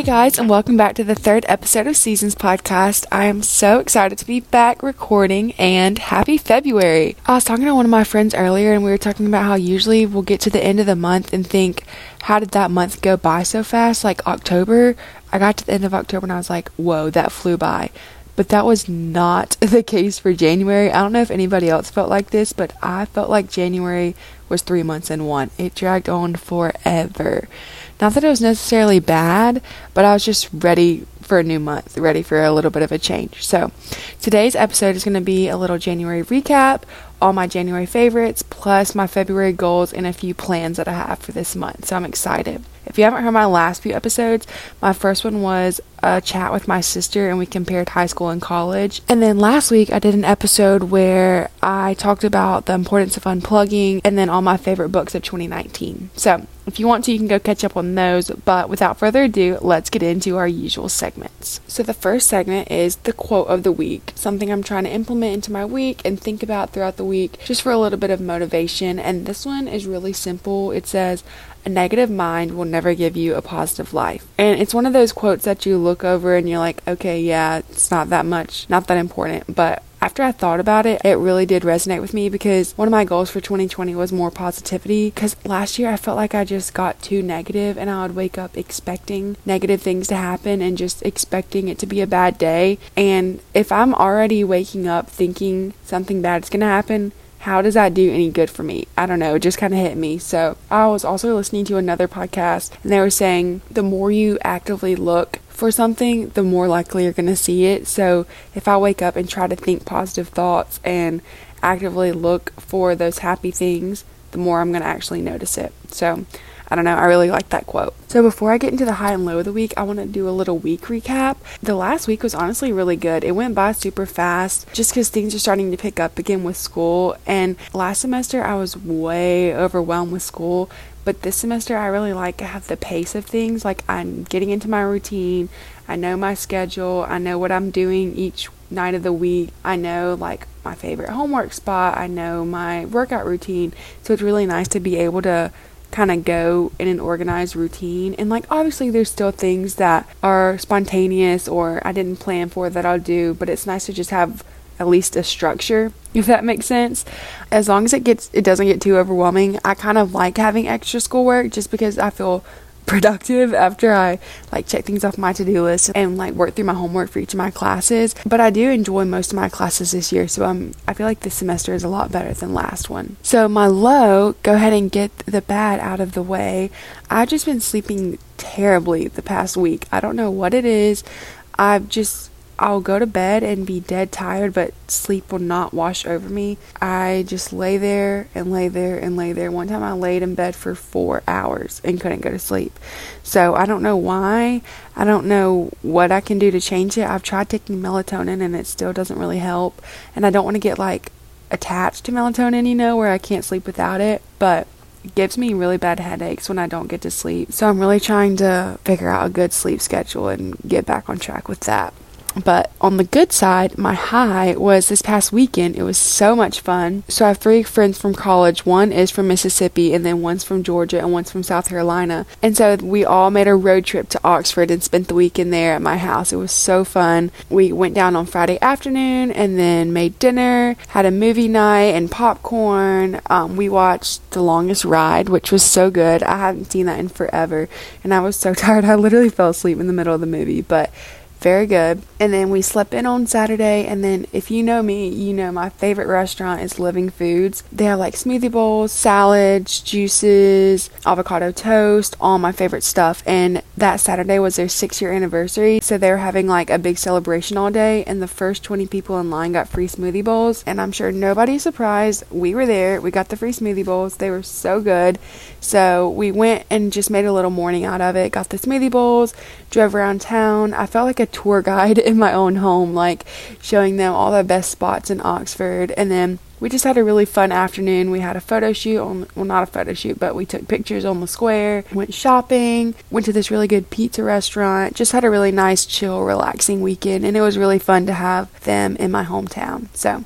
Hey guys, and welcome back to the third episode of Seasons Podcast. I am so excited to be back recording and happy February. I was talking to one of my friends earlier and we were talking about how usually we'll get to the end of the month and think, how did that month go by so fast? Like October, I got to the end of October and I was like, whoa, that flew by. But that was not the case for January. I don't know if anybody else felt like this, but I felt like January was three months in one. It dragged on forever. Not that it was necessarily bad, but I was just ready for a new month, ready for a little bit of a change. So, today's episode is going to be a little January recap, all my January favorites, plus my February goals and a few plans that I have for this month. So, I'm excited. If you haven't heard my last few episodes, my first one was a chat with my sister and we compared high school and college. And then last week I did an episode where I talked about the importance of unplugging and then all my favorite books of 2019. So, if you want to, you can go catch up on those. But without further ado, let's get into our usual segments. So, the first segment is the quote of the week, something I'm trying to implement into my week and think about throughout the week just for a little bit of motivation. And this one is really simple. It says, a negative mind will never give you a positive life. And it's one of those quotes that you look over and you're like, okay, yeah, it's not that much, not that important. But after I thought about it, it really did resonate with me because one of my goals for 2020 was more positivity. Because last year I felt like I just got too negative and I would wake up expecting negative things to happen and just expecting it to be a bad day. And if I'm already waking up thinking something bad is going to happen, how does that do any good for me? I don't know. It just kind of hit me. So I was also listening to another podcast and they were saying the more you actively look for something, the more likely you're going to see it. So if I wake up and try to think positive thoughts and actively look for those happy things, the more I'm going to actually notice it. So I don't know, I really like that quote. So before I get into the high and low of the week, I want to do a little week recap. The last week was honestly really good. It went by super fast just because things are starting to pick up again with school. And last semester, I was way overwhelmed with school. But this semester, I really like have the pace of things. Like I'm getting into my routine. I know my schedule. I know what I'm doing each night of the week. I know like my favorite homework spot. I know my workout routine. So it's really nice to be able to kind of go in an organized routine. And like obviously there's still things that are spontaneous or I didn't plan for that I'll do, but it's nice to just have at least a structure if that makes sense as long as it gets it doesn't get too overwhelming i kind of like having extra schoolwork just because i feel productive after I like check things off my to-do list and like work through my homework for each of my classes. But I do enjoy most of my classes this year, so I'm I feel like this semester is a lot better than last one. So my low, go ahead and get the bad out of the way. I've just been sleeping terribly the past week. I don't know what it is. I've just I'll go to bed and be dead tired, but sleep will not wash over me. I just lay there and lay there and lay there. One time I laid in bed for four hours and couldn't go to sleep. So I don't know why. I don't know what I can do to change it. I've tried taking melatonin and it still doesn't really help. And I don't want to get like attached to melatonin, you know, where I can't sleep without it. But it gives me really bad headaches when I don't get to sleep. So I'm really trying to figure out a good sleep schedule and get back on track with that. But on the good side, my high was this past weekend. It was so much fun. So I have three friends from college. One is from Mississippi, and then one's from Georgia, and one's from South Carolina. And so we all made a road trip to Oxford and spent the weekend there at my house. It was so fun. We went down on Friday afternoon and then made dinner, had a movie night and popcorn. Um, we watched The Longest Ride, which was so good. I haven't seen that in forever, and I was so tired. I literally fell asleep in the middle of the movie, but very good. And then we slept in on Saturday. And then, if you know me, you know my favorite restaurant is Living Foods. They have like smoothie bowls, salads, juices, avocado toast, all my favorite stuff. And that Saturday was their six year anniversary. So they were having like a big celebration all day. And the first 20 people in line got free smoothie bowls. And I'm sure nobody's surprised. We were there. We got the free smoothie bowls. They were so good. So we went and just made a little morning out of it. Got the smoothie bowls, drove around town. I felt like a tour guide in my own home, like showing them all the best spots in Oxford. And then we just had a really fun afternoon. We had a photo shoot on, well, not a photo shoot, but we took pictures on the square, went shopping, went to this really good pizza restaurant, just had a really nice, chill, relaxing weekend. And it was really fun to have them in my hometown. So,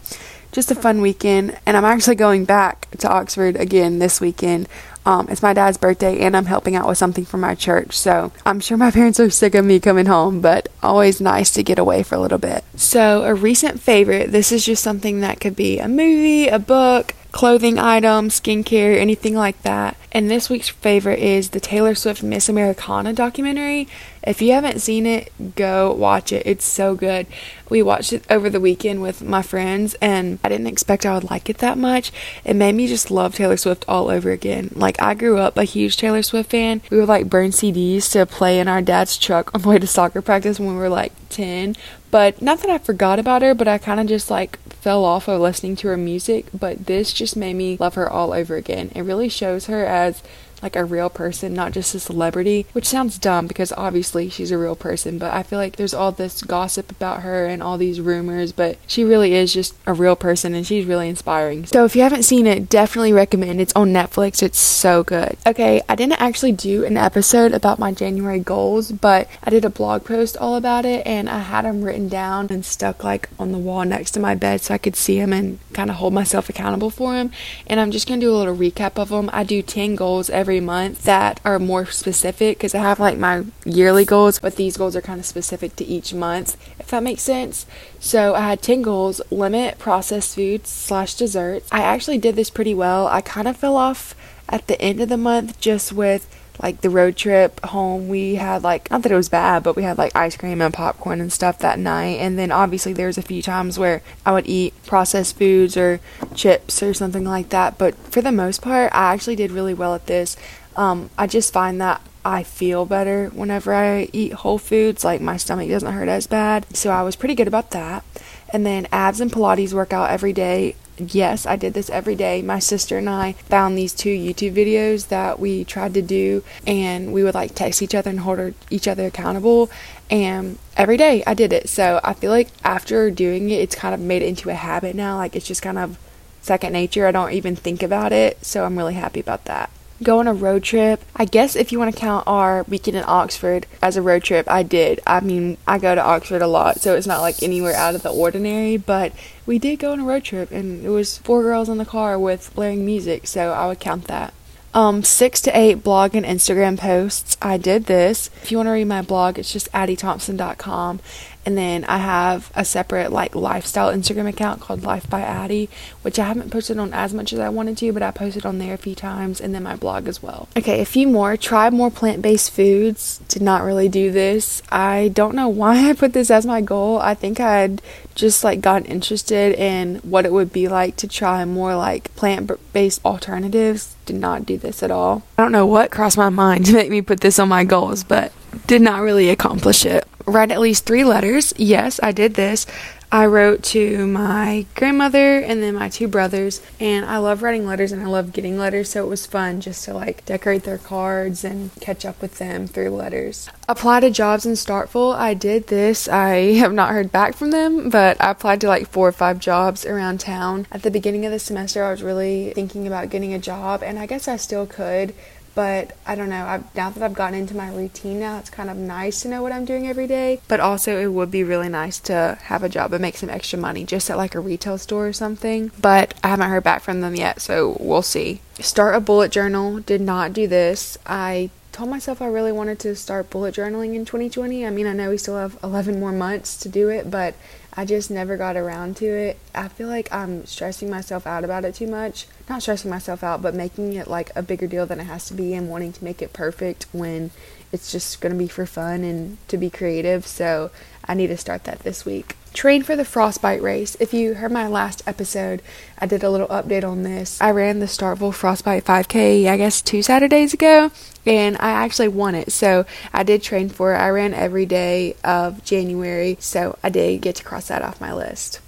just a fun weekend. And I'm actually going back to Oxford again this weekend Um, it's my dad's birthday, and I'm helping out with something for my church. So I'm sure my parents are sick of me coming home, but always nice to get away for a little bit. So, a recent favorite this is just something that could be a movie, a book, clothing items, skincare, anything like that. And this week's favorite is the Taylor Swift Miss Americana documentary. If you haven't seen it, go watch it. It's so good. We watched it over the weekend with my friends, and I didn't expect I would like it that much. It made me just love Taylor Swift all over again. Like, I grew up a huge Taylor Swift fan. We would like burn CDs to play in our dad's truck on the way to soccer practice when we were like 10. But not that I forgot about her, but I kind of just like fell off of listening to her music. But this just made me love her all over again. It really shows her as like a real person, not just a celebrity, which sounds dumb because obviously she's a real person, but I feel like there's all this gossip about her and all these rumors, but she really is just a real person and she's really inspiring. So if you haven't seen it, definitely recommend. It's on Netflix. It's so good. Okay, I didn't actually do an episode about my January goals, but I did a blog post all about it and I had them written down and stuck like on the wall next to my bed so I could see them and kind of hold myself accountable for them. And I'm just going to do a little recap of them. I do 10 goals every every month that are more specific because I have like my yearly goals, but these goals are kind of specific to each month, if that makes sense. So I had 10 goals limit processed foods slash desserts. I actually did this pretty well. I kind of fell off at the end of the month just with like the road trip home we had like not that it was bad but we had like ice cream and popcorn and stuff that night. And then obviously there's a few times where i would eat processed foods or chips or something like that. But for the most part i actually did really well at this. Um, i just find that I feel better whenever I eat whole foods, like my stomach doesn't hurt as bad. So I was pretty good about that. And then abs and Pilates workout every day yes, I did this every day. My sister and I found these two YouTube videos that we tried to do, and we would like text each other and hold each other accountable. And every day I did it. So I feel like after doing it, it's kind of made it into a habit now. Like it's just kind of second nature. I don't even think about it. So I'm really happy about that go on a road trip. I guess if you want to count our weekend in Oxford as a road trip, I did. I mean, I go to Oxford a lot, so it's not like anywhere out of the ordinary, but we did go on a road trip and it was four girls in the car with blaring music, so I would count that. Um, six to eight blog and Instagram posts. I did this. If you want to read my blog, it's just addiethompson.com. And then I have a separate like lifestyle Instagram account called Life by Addie, which I haven't posted on as much as I wanted to, but I posted on there a few times, and then my blog as well. Okay, a few more. Try more plant based foods. Did not really do this. I don't know why I put this as my goal. I think I'd just like gotten interested in what it would be like to try more like plant based alternatives. Did not do this at all. I don't know what crossed my mind to make me put this on my goals, but did not really accomplish it write at least three letters. Yes, I did this. I wrote to my grandmother and then my two brothers, and I love writing letters and I love getting letters, so it was fun just to like decorate their cards and catch up with them through letters. Apply to jobs in Starkville. I did this. I have not heard back from them, but I applied to like four or five jobs around town. At the beginning of the semester, I was really thinking about getting a job, and I guess I still could but I don't know. I've, now that I've gotten into my routine now, it's kind of nice to know what I'm doing every day. But also, it would be really nice to have a job and make some extra money just at like a retail store or something. But I haven't heard back from them yet, so we'll see. Start a bullet journal. Did not do this. I told myself I really wanted to start bullet journaling in 2020. I mean, I know we still have 11 more months to do it, but I just never got around to it. I feel like I'm stressing myself out about it too much. Not stressing myself out, but making it like a bigger deal than it has to be and wanting to make it perfect when it's just going to be for fun and to be creative. So I need to start that this week. Train for the Frostbite race. If you heard my last episode, I did a little update on this. I ran the Starkville Frostbite 5K, I guess, two Saturdays ago, and I actually won it. So I did train for it. I ran every day of January, so I did get to cross that off my list.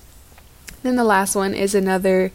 Then the last one is another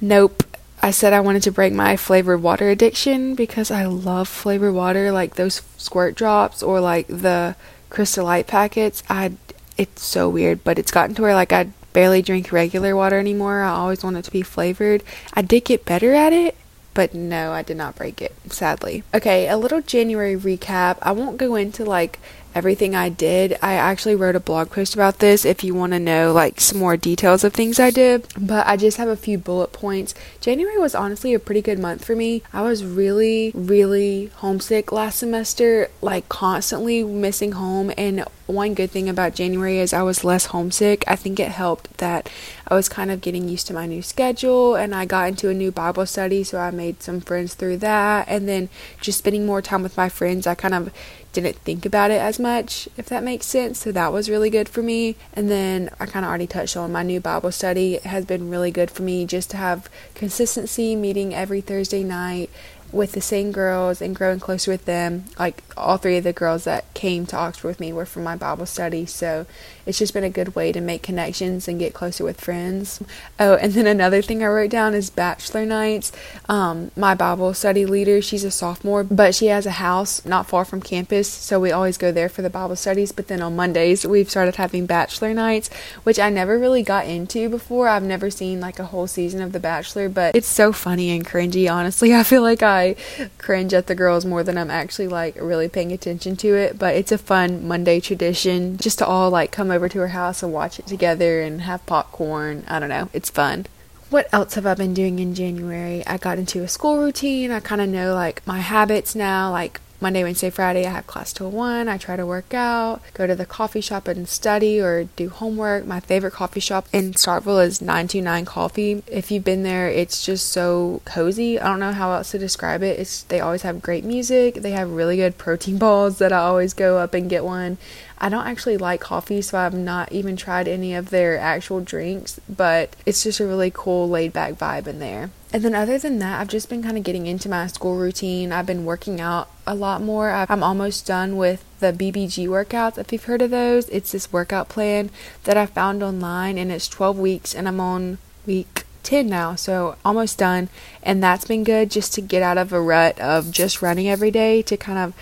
nope. I said I wanted to break my flavored water addiction because I love flavored water, like those squirt drops or like the Crystal Light packets. I it's so weird, but it's gotten to where like I barely drink regular water anymore. I always want it to be flavored. I did get better at it, but no, I did not break it, sadly. Okay, a little January recap. I won't go into like everything I did. I actually wrote a blog post about this if you want to know like some more details of things I did, but I just have a few bullet points. January was honestly a pretty good month for me. I was really really homesick last semester, like constantly missing home and one good thing about January is I was less homesick. I think it helped that I was kind of getting used to my new schedule and I got into a new Bible study, so I made some friends through that. And then just spending more time with my friends, I kind of didn't think about it as much, if that makes sense. So that was really good for me. And then I kind of already touched on my new Bible study. It has been really good for me just to have consistency, meeting every Thursday night with the same girls and growing closer with them. Like all three of the girls that came to Oxford with me were from my Bible study, so it's just been a good way to make connections and get closer with friends. Oh, and then another thing I wrote down is bachelor nights. Um, my Bible study leader, she's a sophomore, but she has a house not far from campus, so we always go there for the Bible studies. But then on Mondays, we've started having bachelor nights, which I never really got into before. I've never seen like a whole season of The Bachelor, but it's so funny and cringy, honestly. I feel like I cringe at the girls more than I'm actually like really paying attention to it. But it's a fun Monday tradition just to all like come over to her house and watch it together and have popcorn. I don't know. It's fun what else have I been doing in January? I got into a school routine. I kind of know like my habits now, like Monday, Wednesday, Friday, I have class till 1. I try to work out, go to the coffee shop and study or do homework. My favorite coffee shop in Starkville is 929 Coffee. If you've been there, it's just so cozy. I don't know how else to describe it. It's they always have great music. They have really good protein balls that I always go up and get one. I don't actually like coffee, so I've not even tried any of their actual drinks, but it's just a really cool laid back vibe in there. And then, other than that, I've just been kind of getting into my school routine. I've been working out a lot more. I'm almost done with the BBG workouts. If you've heard of those, it's this workout plan that I found online, and it's 12 weeks, and I'm on week 10 now, so almost done. And that's been good just to get out of a rut of just running every day to kind of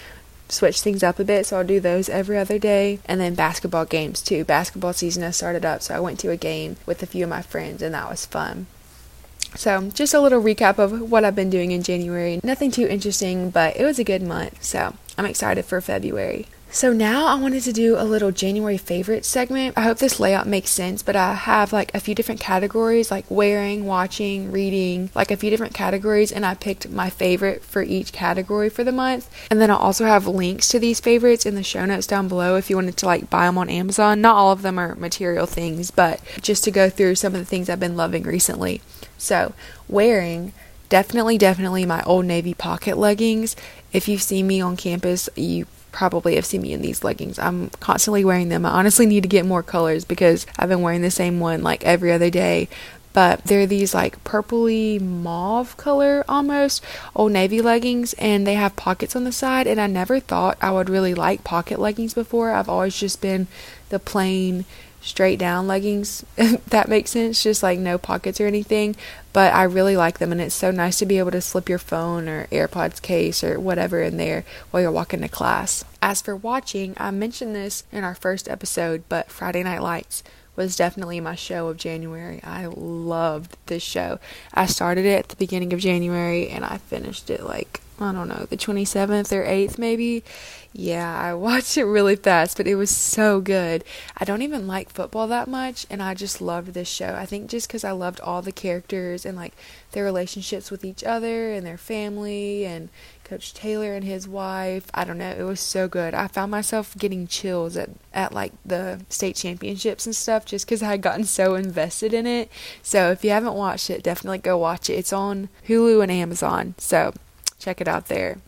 switch things up a bit. So I'll do those every other day. And then basketball games too. Basketball season has started up, so I went to a game with a few of my friends, and that was fun. So, just a little recap of what I've been doing in January. Nothing too interesting, but it was a good month. So, I'm excited for February. So now I wanted to do a little January favorite segment. I hope this layout makes sense, but I have like a few different categories like wearing, watching, reading, like a few different categories, and I picked my favorite for each category for the month. And then I'll also have links to these favorites in the show notes down below if you wanted to like buy them on Amazon. Not all of them are material things, but just to go through some of the things I've been loving recently. So, wearing definitely definitely my old navy pocket leggings if you've seen me on campus you probably have seen me in these leggings. I'm constantly wearing them. I honestly need to get more colors because I've been wearing the same one like every other day. But they're these like purpley mauve color almost old navy leggings and they have pockets on the side and I never thought I would really like pocket leggings before. I've always just been the plain straight down leggings, that makes sense, just like no pockets or anything. But I really like them, and it's so nice to be able to slip your phone or AirPods case or whatever in there while you're walking to class. As for watching, I mentioned this in our first episode, but Friday Night Lights was definitely my show of January. I loved this show. I started it at the beginning of January and I finished it like I don't know, the 27th or 8th maybe. Yeah, I watched it really fast, but it was so good. I don't even like football that much, and I just loved this show. I think just because I loved all the characters and like their relationships with each other and their family and Coach Taylor and his wife. I don't know, it was so good. I found myself getting chills at, at like the state championships and stuff just because I had gotten so invested in it. So if you haven't watched it, definitely go watch it. It's on Hulu and Amazon. So check it out there.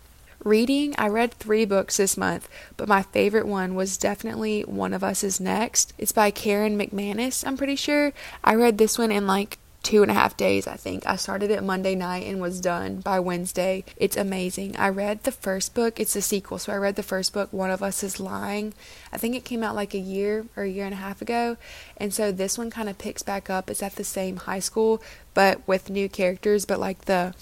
Reading, I read three books this month, but my favorite one was definitely One of Us is Next. It's by Karen McManus, I'm pretty sure. I read this one in like two and a half days, I think. I started it Monday night and was done by Wednesday. It's amazing. I read the first book, it's a sequel, so I read the first book, One of Us is Lying. I think it came out like a year or a year and a half ago. And so this one kind of picks back up. It's at the same high school, but with new characters, but like the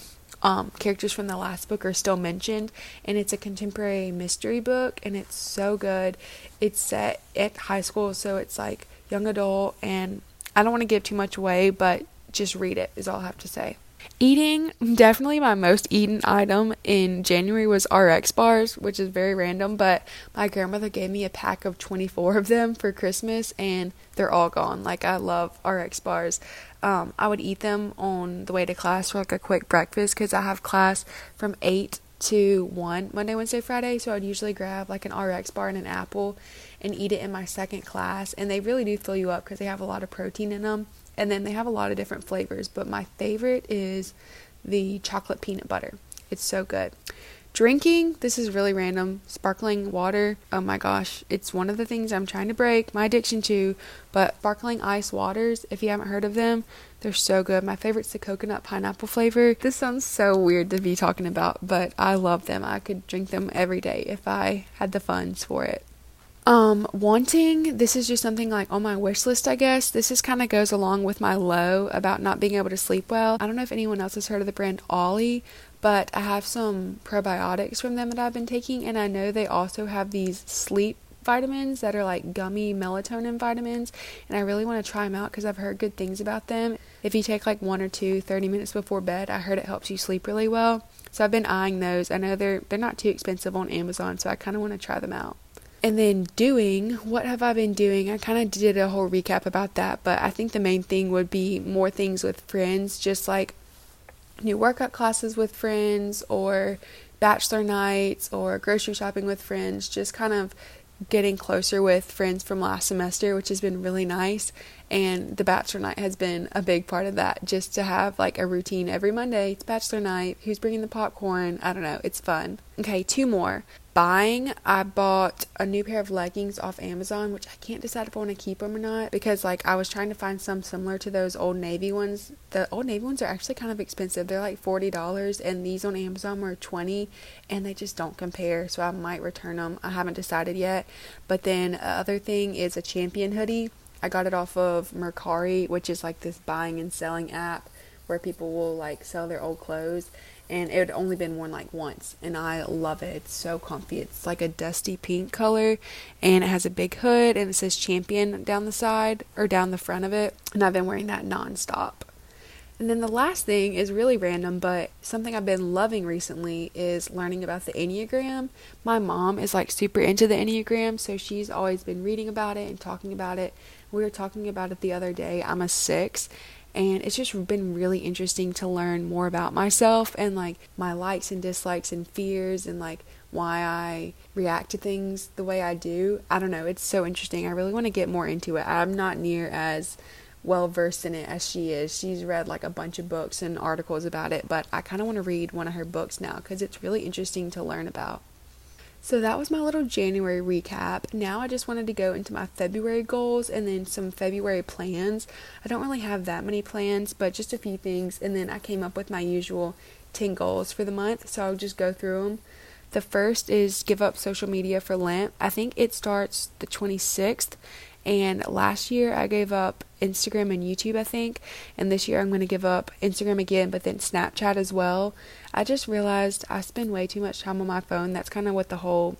um, characters from the last book are still mentioned, and it's a contemporary mystery book, and it's so good. It's set at high school, so it's like young adult, and I don't want to give too much away, but just read it, is all I have to say. Eating, definitely my most eaten item in January was RX bars, which is very random, but my grandmother gave me a pack of 24 of them for Christmas and they're all gone. Like, I love RX bars. Um, I would eat them on the way to class for like a quick breakfast because I have class from 8 to 1 Monday, Wednesday, Friday. So I'd usually grab like an RX bar and an apple and eat it in my second class. And they really do fill you up because they have a lot of protein in them. And then they have a lot of different flavors. But my favorite is the chocolate peanut butter. It's so good. Drinking, this is really random. Sparkling water, oh my gosh, it's one of the things I'm trying to break my addiction to. But sparkling ice waters, if you haven't heard of them, they're so good. My favorite's the coconut pineapple flavor. This sounds so weird to be talking about, but I love them. I could drink them every day if I had the funds for it. Um, wanting, this is just something like on my wish list, I guess. This is kind of goes along with my low about not being able to sleep well. I don't know if anyone else has heard of the brand Olly, but I have some probiotics from them that I've been taking, and I know they also have these sleep vitamins that are like gummy melatonin vitamins, and I really want to try them out because I've heard good things about them. If you take like one or two 30 minutes before bed, I heard it helps you sleep really well. So I've been eyeing those. I know they're they're not too expensive on Amazon, so I kind of want to try them out. And then doing, what have I been doing? I kind of did a whole recap about that, but I think the main thing would be more things with friends, just like new workout classes with friends or bachelor nights or grocery shopping with friends, just kind of getting closer with friends from last semester, which has been really nice. And the bachelor night has been a big part of that, just to have like a routine every Monday. It's bachelor night. Who's bringing the popcorn? I don't know. It's fun. Okay, two more buying, I bought a new pair of leggings off Amazon, which I can't decide if I want to keep them or not because like I was trying to find some similar to those Old Navy ones. The Old Navy ones are actually kind of expensive. They're like $40 and these on Amazon were 20 and they just don't compare, so I might return them. I haven't decided yet. But then uh, other thing is a Champion hoodie. I got it off of Mercari, which is like this buying and selling app where people will like sell their old clothes and it had only been worn like once and I love it. It's so comfy. It's like a dusty pink color and it has a big hood and it says champion down the side or down the front of it and I've been wearing that nonstop. And then the last thing is really random, but something I've been loving recently is learning about the Enneagram. My mom is like super into the Enneagram, so she's always been reading about it and talking about it. We were talking about it the other day. I'm a six, and it's just been really interesting to learn more about myself and like my likes and dislikes and fears and like why I react to things the way I do. I don't know, it's so interesting. I really want to get more into it. I'm not near as well versed in it as she is. She's read like a bunch of books and articles about it, but I kind of want to read one of her books now because it's really interesting to learn about. So that was my little January recap. Now I just wanted to go into my February goals and then some February plans. I don't really have that many plans, but just a few things. And then I came up with my usual 10 goals for the month. So I'll just go through them. The first is give up social media for Lent. I think it starts the 26th and last year I gave up Instagram and YouTube, I think. And this year I'm going to give up Instagram again, but then Snapchat as well. I just realized I spend way too much time on my phone. That's kind of what the whole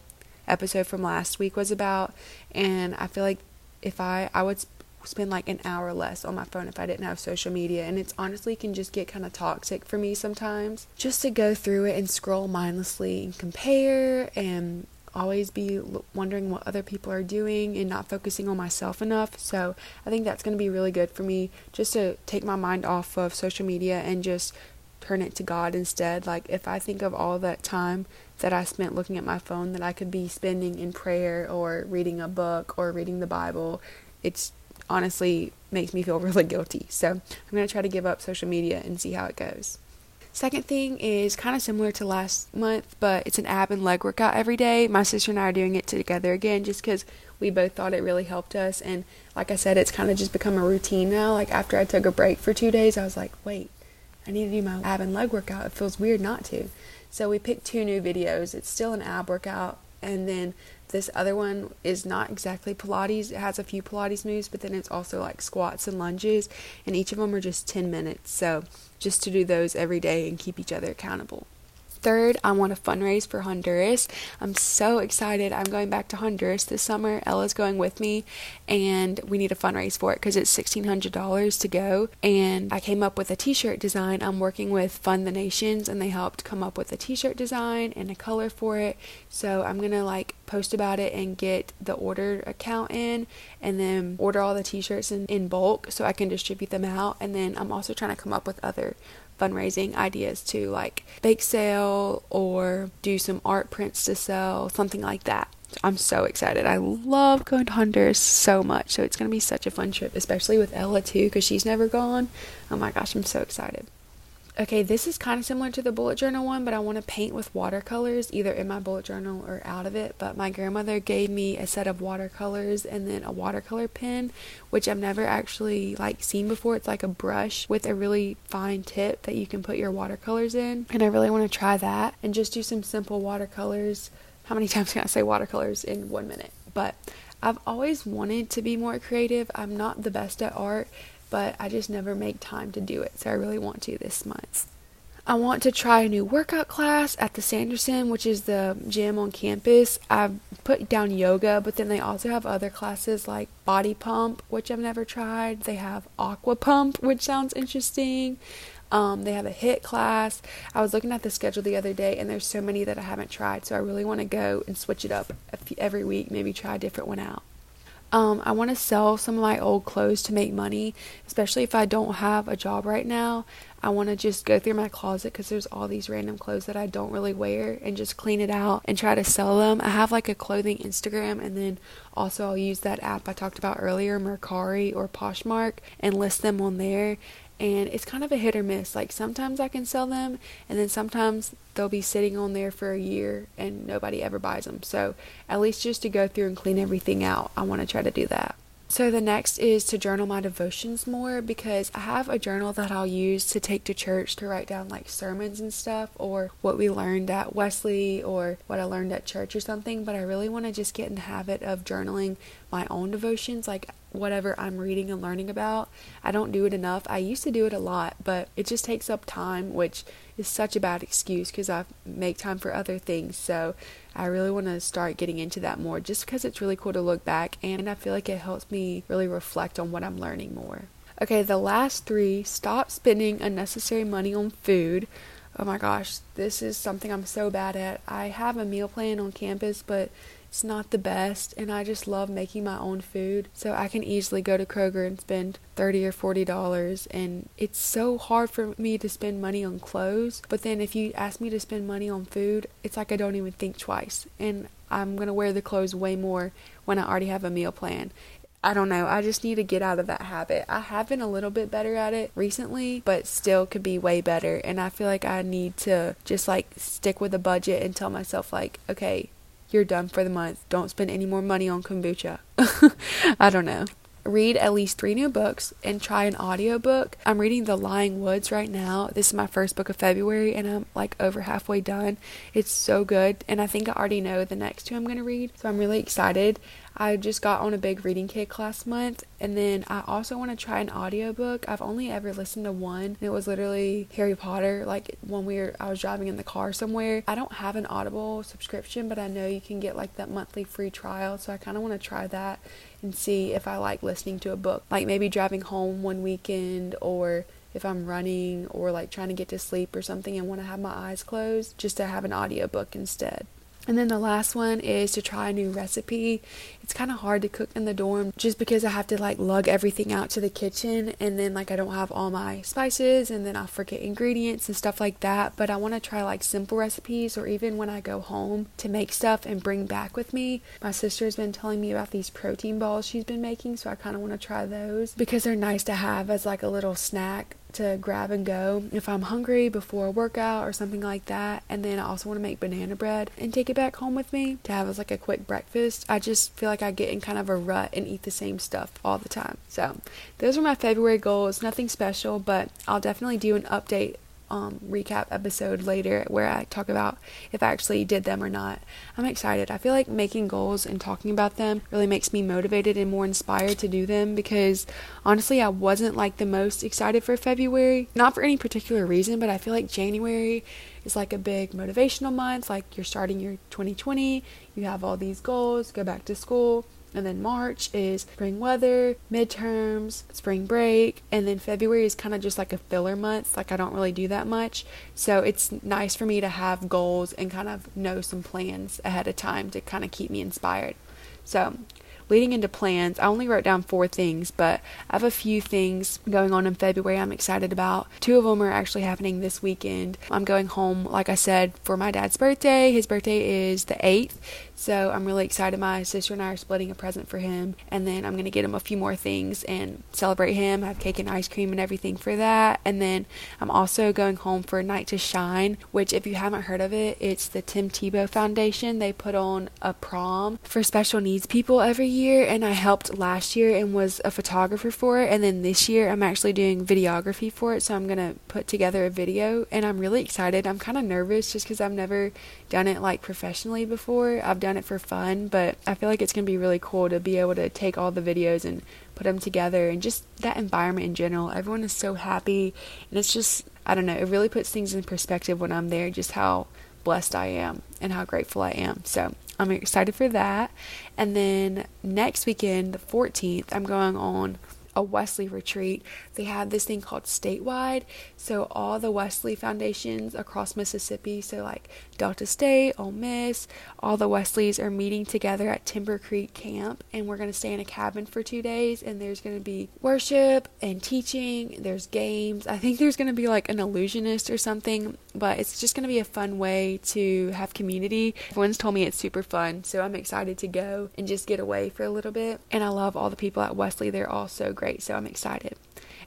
episode from last week was about. And I feel like if I, I would spend like an hour less on my phone if I didn't have social media. And it's honestly can just get kind of toxic for me sometimes. Just to go through it and scroll mindlessly and compare and always be wondering what other people are doing and not focusing on myself enough. So I think that's going to be really good for me just to take my mind off of social media and just turn it to God instead. Like if I think of all that time that I spent looking at my phone that I could be spending in prayer or reading a book or reading the Bible, it's honestly makes me feel really guilty. So I'm going to try to give up social media and see how it goes. Second thing is kind of similar to last month, but it's an ab and leg workout every day. My sister and I are doing it together again just because we both thought it really helped us. And like I said, it's kind of just become a routine now. Like after I took a break for two days, I was like, wait, I need to do my ab and leg workout. It feels weird not to. So we picked two new videos. It's still an ab workout, and then this other one is not exactly Pilates. It has a few Pilates moves, but then it's also like squats and lunges, and each of them are just 10 minutes. So just to do those every day and keep each other accountable. Third, I want to fundraise for Honduras. I'm so excited. I'm going back to Honduras this summer. Ella's going with me, and we need to fundraise for it because it's $1,600 to go. And I came up with a t shirt design. I'm working with Fund the Nations, and they helped come up with a t shirt design and a color for it. So I'm going to like post about it and get the order account in and then order all the t shirts in, in bulk so I can distribute them out. And then I'm also trying to come up with other fundraising ideas to like bake sale or do some art prints to sell, something like that. I'm so excited. I love going to Honduras so much. So it's going to be such a fun trip, especially with Ella too, because she's never gone. Oh my gosh, I'm so excited. Okay, this is kind of similar to the bullet journal one, but I want to paint with watercolors either in my bullet journal or out of it. But my grandmother gave me a set of watercolors and then a watercolor pen, which I've never actually like seen before. It's like a brush with a really fine tip that you can put your watercolors in, and I really want to try that and just do some simple watercolors. How many times can I say watercolors in 1 minute? But I've always wanted to be more creative. I'm not the best at art but I just never make time to do it. So I really want to this month. I want to try a new workout class at the Sanderson, which is the gym on campus. I've put down yoga, but then they also have other classes like body pump, which I've never tried. They have aqua pump, which sounds interesting. Um, they have a HIIT class. I was looking at the schedule the other day, and there's so many that I haven't tried. So I really want to go and switch it up every week, maybe try a different one out. Um, I want to sell some of my old clothes to make money, especially if I don't have a job right now. I want to just go through my closet because there's all these random clothes that I don't really wear and just clean it out and try to sell them. I have like a clothing Instagram and then also I'll use that app I talked about earlier, Mercari or Poshmark, and list them on there and it's kind of a hit or miss. Like sometimes I can sell them, and then sometimes they'll be sitting on there for a year and nobody ever buys them. So at least just to go through and clean everything out, I want to try to do that. So the next is to journal my devotions more because I have a journal that I'll use to take to church to write down like sermons and stuff or what we learned at Wesley or what I learned at church or something, but I really want to just get in the habit of journaling my own devotions like whatever I'm reading and learning about. I don't do it enough. I used to do it a lot, but it just takes up time, which is such a bad excuse because I make time for other things. So I really want to start getting into that more just because it's really cool to look back and I feel like it helps me really reflect on what I'm learning more. Okay, the last three stop spending unnecessary money on food. Oh my gosh, this is something I'm so bad at. I have a meal plan on campus, but it's not the best, and I just love making my own food. So I can easily go to Kroger and spend 30 or 40 dollars, and it's so hard for me to spend money on clothes. But then if you ask me to spend money on food, it's like I don't even think twice, and I'm gonna wear the clothes way more when I already have a meal plan. I don't know. I just need to get out of that habit. I have been a little bit better at it recently, but still could be way better. And I feel like I need to just like stick with a budget and tell myself, like, okay, you're done for the month. Don't spend any more money on kombucha. I don't know. Read at least three new books and try an audiobook. I'm reading The Lying Woods right now. This is my first book of February and I'm like over halfway done. It's so good and I think I already know the next two I'm going to read. So I'm really excited. I just got on a big reading kick last month and then I also want to try an audiobook. I've only ever listened to one. And it was literally Harry Potter like when we were I was driving in the car somewhere. I don't have an Audible subscription, but I know you can get like that monthly free trial, so I kind of want to try that and see if I like listening to a book. Like maybe driving home one weekend or if I'm running or like trying to get to sleep or something and want to have my eyes closed, just to have an audiobook instead. And then the last one is to try a new recipe. It's kind of hard to cook in the dorm just because I have to like lug everything out to the kitchen and then like I don't have all my spices and then I forget ingredients and stuff like that. But I want to try like simple recipes or even when I go home to make stuff and bring back with me. My sister's been telling me about these protein balls she's been making, so I kind of want to try those because they're nice to have as like a little snack to grab and go if I'm hungry before a workout or something like that. And then I also want to make banana bread and take it back home with me to have as like a quick breakfast. I just feel like I get in kind of a rut and eat the same stuff all the time. So those are my February goals. Nothing special, but I'll definitely do an update um, recap episode later where I talk about if I actually did them or not. I'm excited. I feel like making goals and talking about them really makes me motivated and more inspired to do them because honestly, I wasn't like the most excited for February. Not for any particular reason, but I feel like January is like a big motivational month. Like you're starting your 2020, you have all these goals, go back to school and then March is spring weather, midterms, spring break, and then February is kind of just like a filler month. Like I don't really do that much. So it's nice for me to have goals and kind of know some plans ahead of time to kind of keep me inspired. So leading into plans, I only wrote down four things, but I have a few things going on in February I'm excited about. Two of them are actually happening this weekend. I'm going home, like I said, for my dad's birthday. His birthday is the 8th, so I'm really excited. My sister and I are splitting a present for him, and then I'm going to get him a few more things and celebrate him, have cake and ice cream and everything for that. And then I'm also going home for night to shine, which, if you haven't heard of it, it's the Tim Tebow Foundation. They put on a prom for special needs people every year, and I helped last year and was a photographer for it. And then this year, I'm actually doing videography for it, so I'm going to put together a video, and I'm really excited. I'm kind of nervous just because I've never done it like professionally before. I've done it for fun, but I feel like it's going to be really cool to be able to take all the videos and put them together and just that environment in general. Everyone is so happy, and it's just, I don't know, it really puts things in perspective when I'm there, just how blessed I am and how grateful I am. So I'm excited for that. And then next weekend, the 14th, I'm going on a Wesley retreat, they had this thing called Statewide. So all the Wesley foundations across Mississippi, so like Delta State, Ole Miss, all the Wesleys are meeting together at Timber Creek Camp, and we're going to stay in a cabin for two days. And there's going to be worship and teaching. There's games. I think there's going to be like an illusionist or something, but it's just going to be a fun way to have community. Everyone's told me it's super fun, so I'm excited to go and just get away for a little bit. And I love all the people at Wesley; they're all so great great, so I'm excited.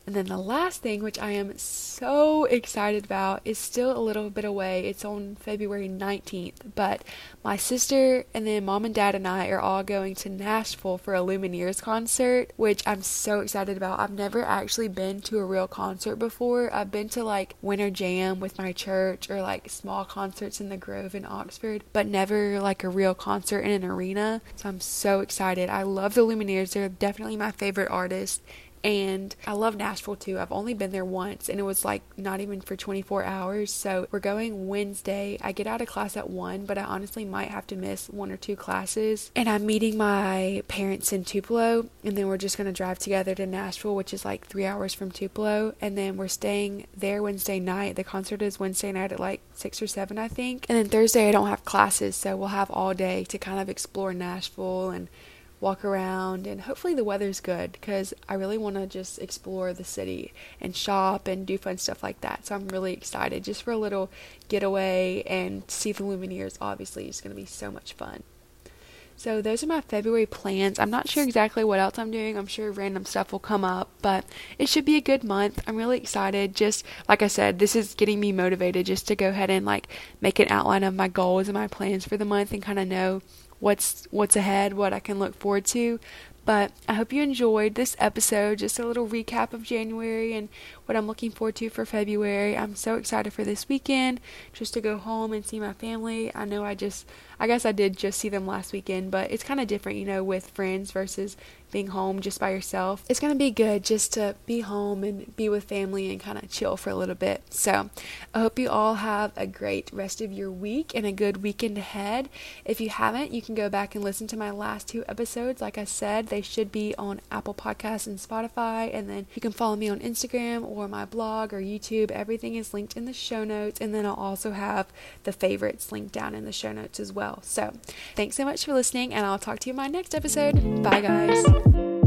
And then the last thing, which I am so excited about, is still a little bit away. It's on February 19th, but my sister and then mom and dad and I are all going to Nashville for a Lumineers concert, which I'm so excited about. I've never actually been to a real concert before. I've been to like Winter Jam with my church or like small concerts in the Grove in Oxford, but never like a real concert in an arena. So I'm so excited. I love the Lumineers. They're definitely my favorite artist and I love Nashville too. I've only been there once and it was like not even for 24 hours. So we're going Wednesday. I get out of class at 1, but I honestly might have to miss one or two classes. And I'm meeting my parents in Tupelo and then we're just going to drive together to Nashville, which is like 3 hours from Tupelo, and then we're staying there Wednesday night. The concert is Wednesday night at like 6 or 7, I think. And then Thursday I don't have classes, so we'll have all day to kind of explore Nashville and walk around and hopefully the weather's good because I really want to just explore the city and shop and do fun stuff like that. So I'm really excited just for a little getaway and see the Lumineers. Obviously, it's going to be so much fun. So those are my February plans. I'm not sure exactly what else I'm doing. I'm sure random stuff will come up, but it should be a good month. I'm really excited. Just like I said, this is getting me motivated just to go ahead and like make an outline of my goals and my plans for the month and kind of know what's what's ahead, what I can look forward to. But I hope you enjoyed this episode, just a little recap of January and what I'm looking forward to for February. I'm so excited for this weekend just to go home and see my family. I know I just I guess I did just see them last weekend, but it's kind of different, you know, with friends versus being home just by yourself. It's going to be good just to be home and be with family and kind of chill for a little bit. So, I hope you all have a great rest of your week and a good weekend ahead. If you haven't, you can go back and listen to my last two episodes. Like I said, they should be on Apple Podcasts and Spotify, and then you can follow me on Instagram or my blog or YouTube. Everything is linked in the show notes, and then I'll also have the favorites linked down in the show notes as well well. So, thanks so much for listening, and I'll talk to you in my next episode. Bye, guys.